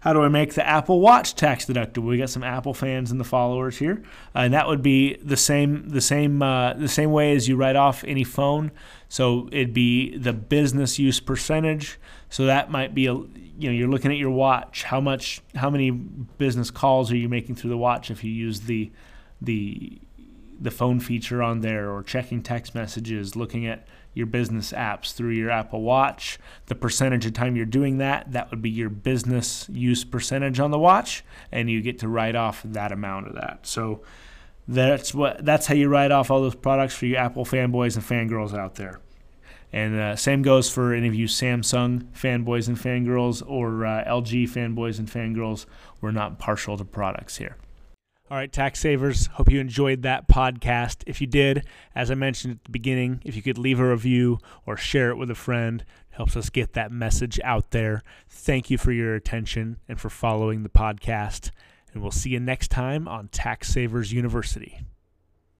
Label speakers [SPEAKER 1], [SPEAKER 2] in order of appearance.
[SPEAKER 1] how do I make the Apple Watch tax deductible? We got some Apple fans in the followers here, uh, and that would be the same the same uh, the same way as you write off any phone. So it'd be the business use percentage. So that might be a you know you're looking at your watch. How much how many business calls are you making through the watch if you use the the the phone feature on there or checking text messages, looking at your business apps through your Apple Watch. The percentage of time you're doing that, that would be your business use percentage on the watch, and you get to write off that amount of that. So that's what that's how you write off all those products for you Apple fanboys and fangirls out there. And uh, same goes for any of you Samsung fanboys and fangirls or uh, LG fanboys and fangirls. We're not partial to products here. All right, tax savers, hope you enjoyed that podcast. If you did, as I mentioned at the beginning, if you could leave a review or share it with a friend, it helps us get that message out there. Thank you for your attention and for following the podcast. And we'll see you next time on Tax Savers University.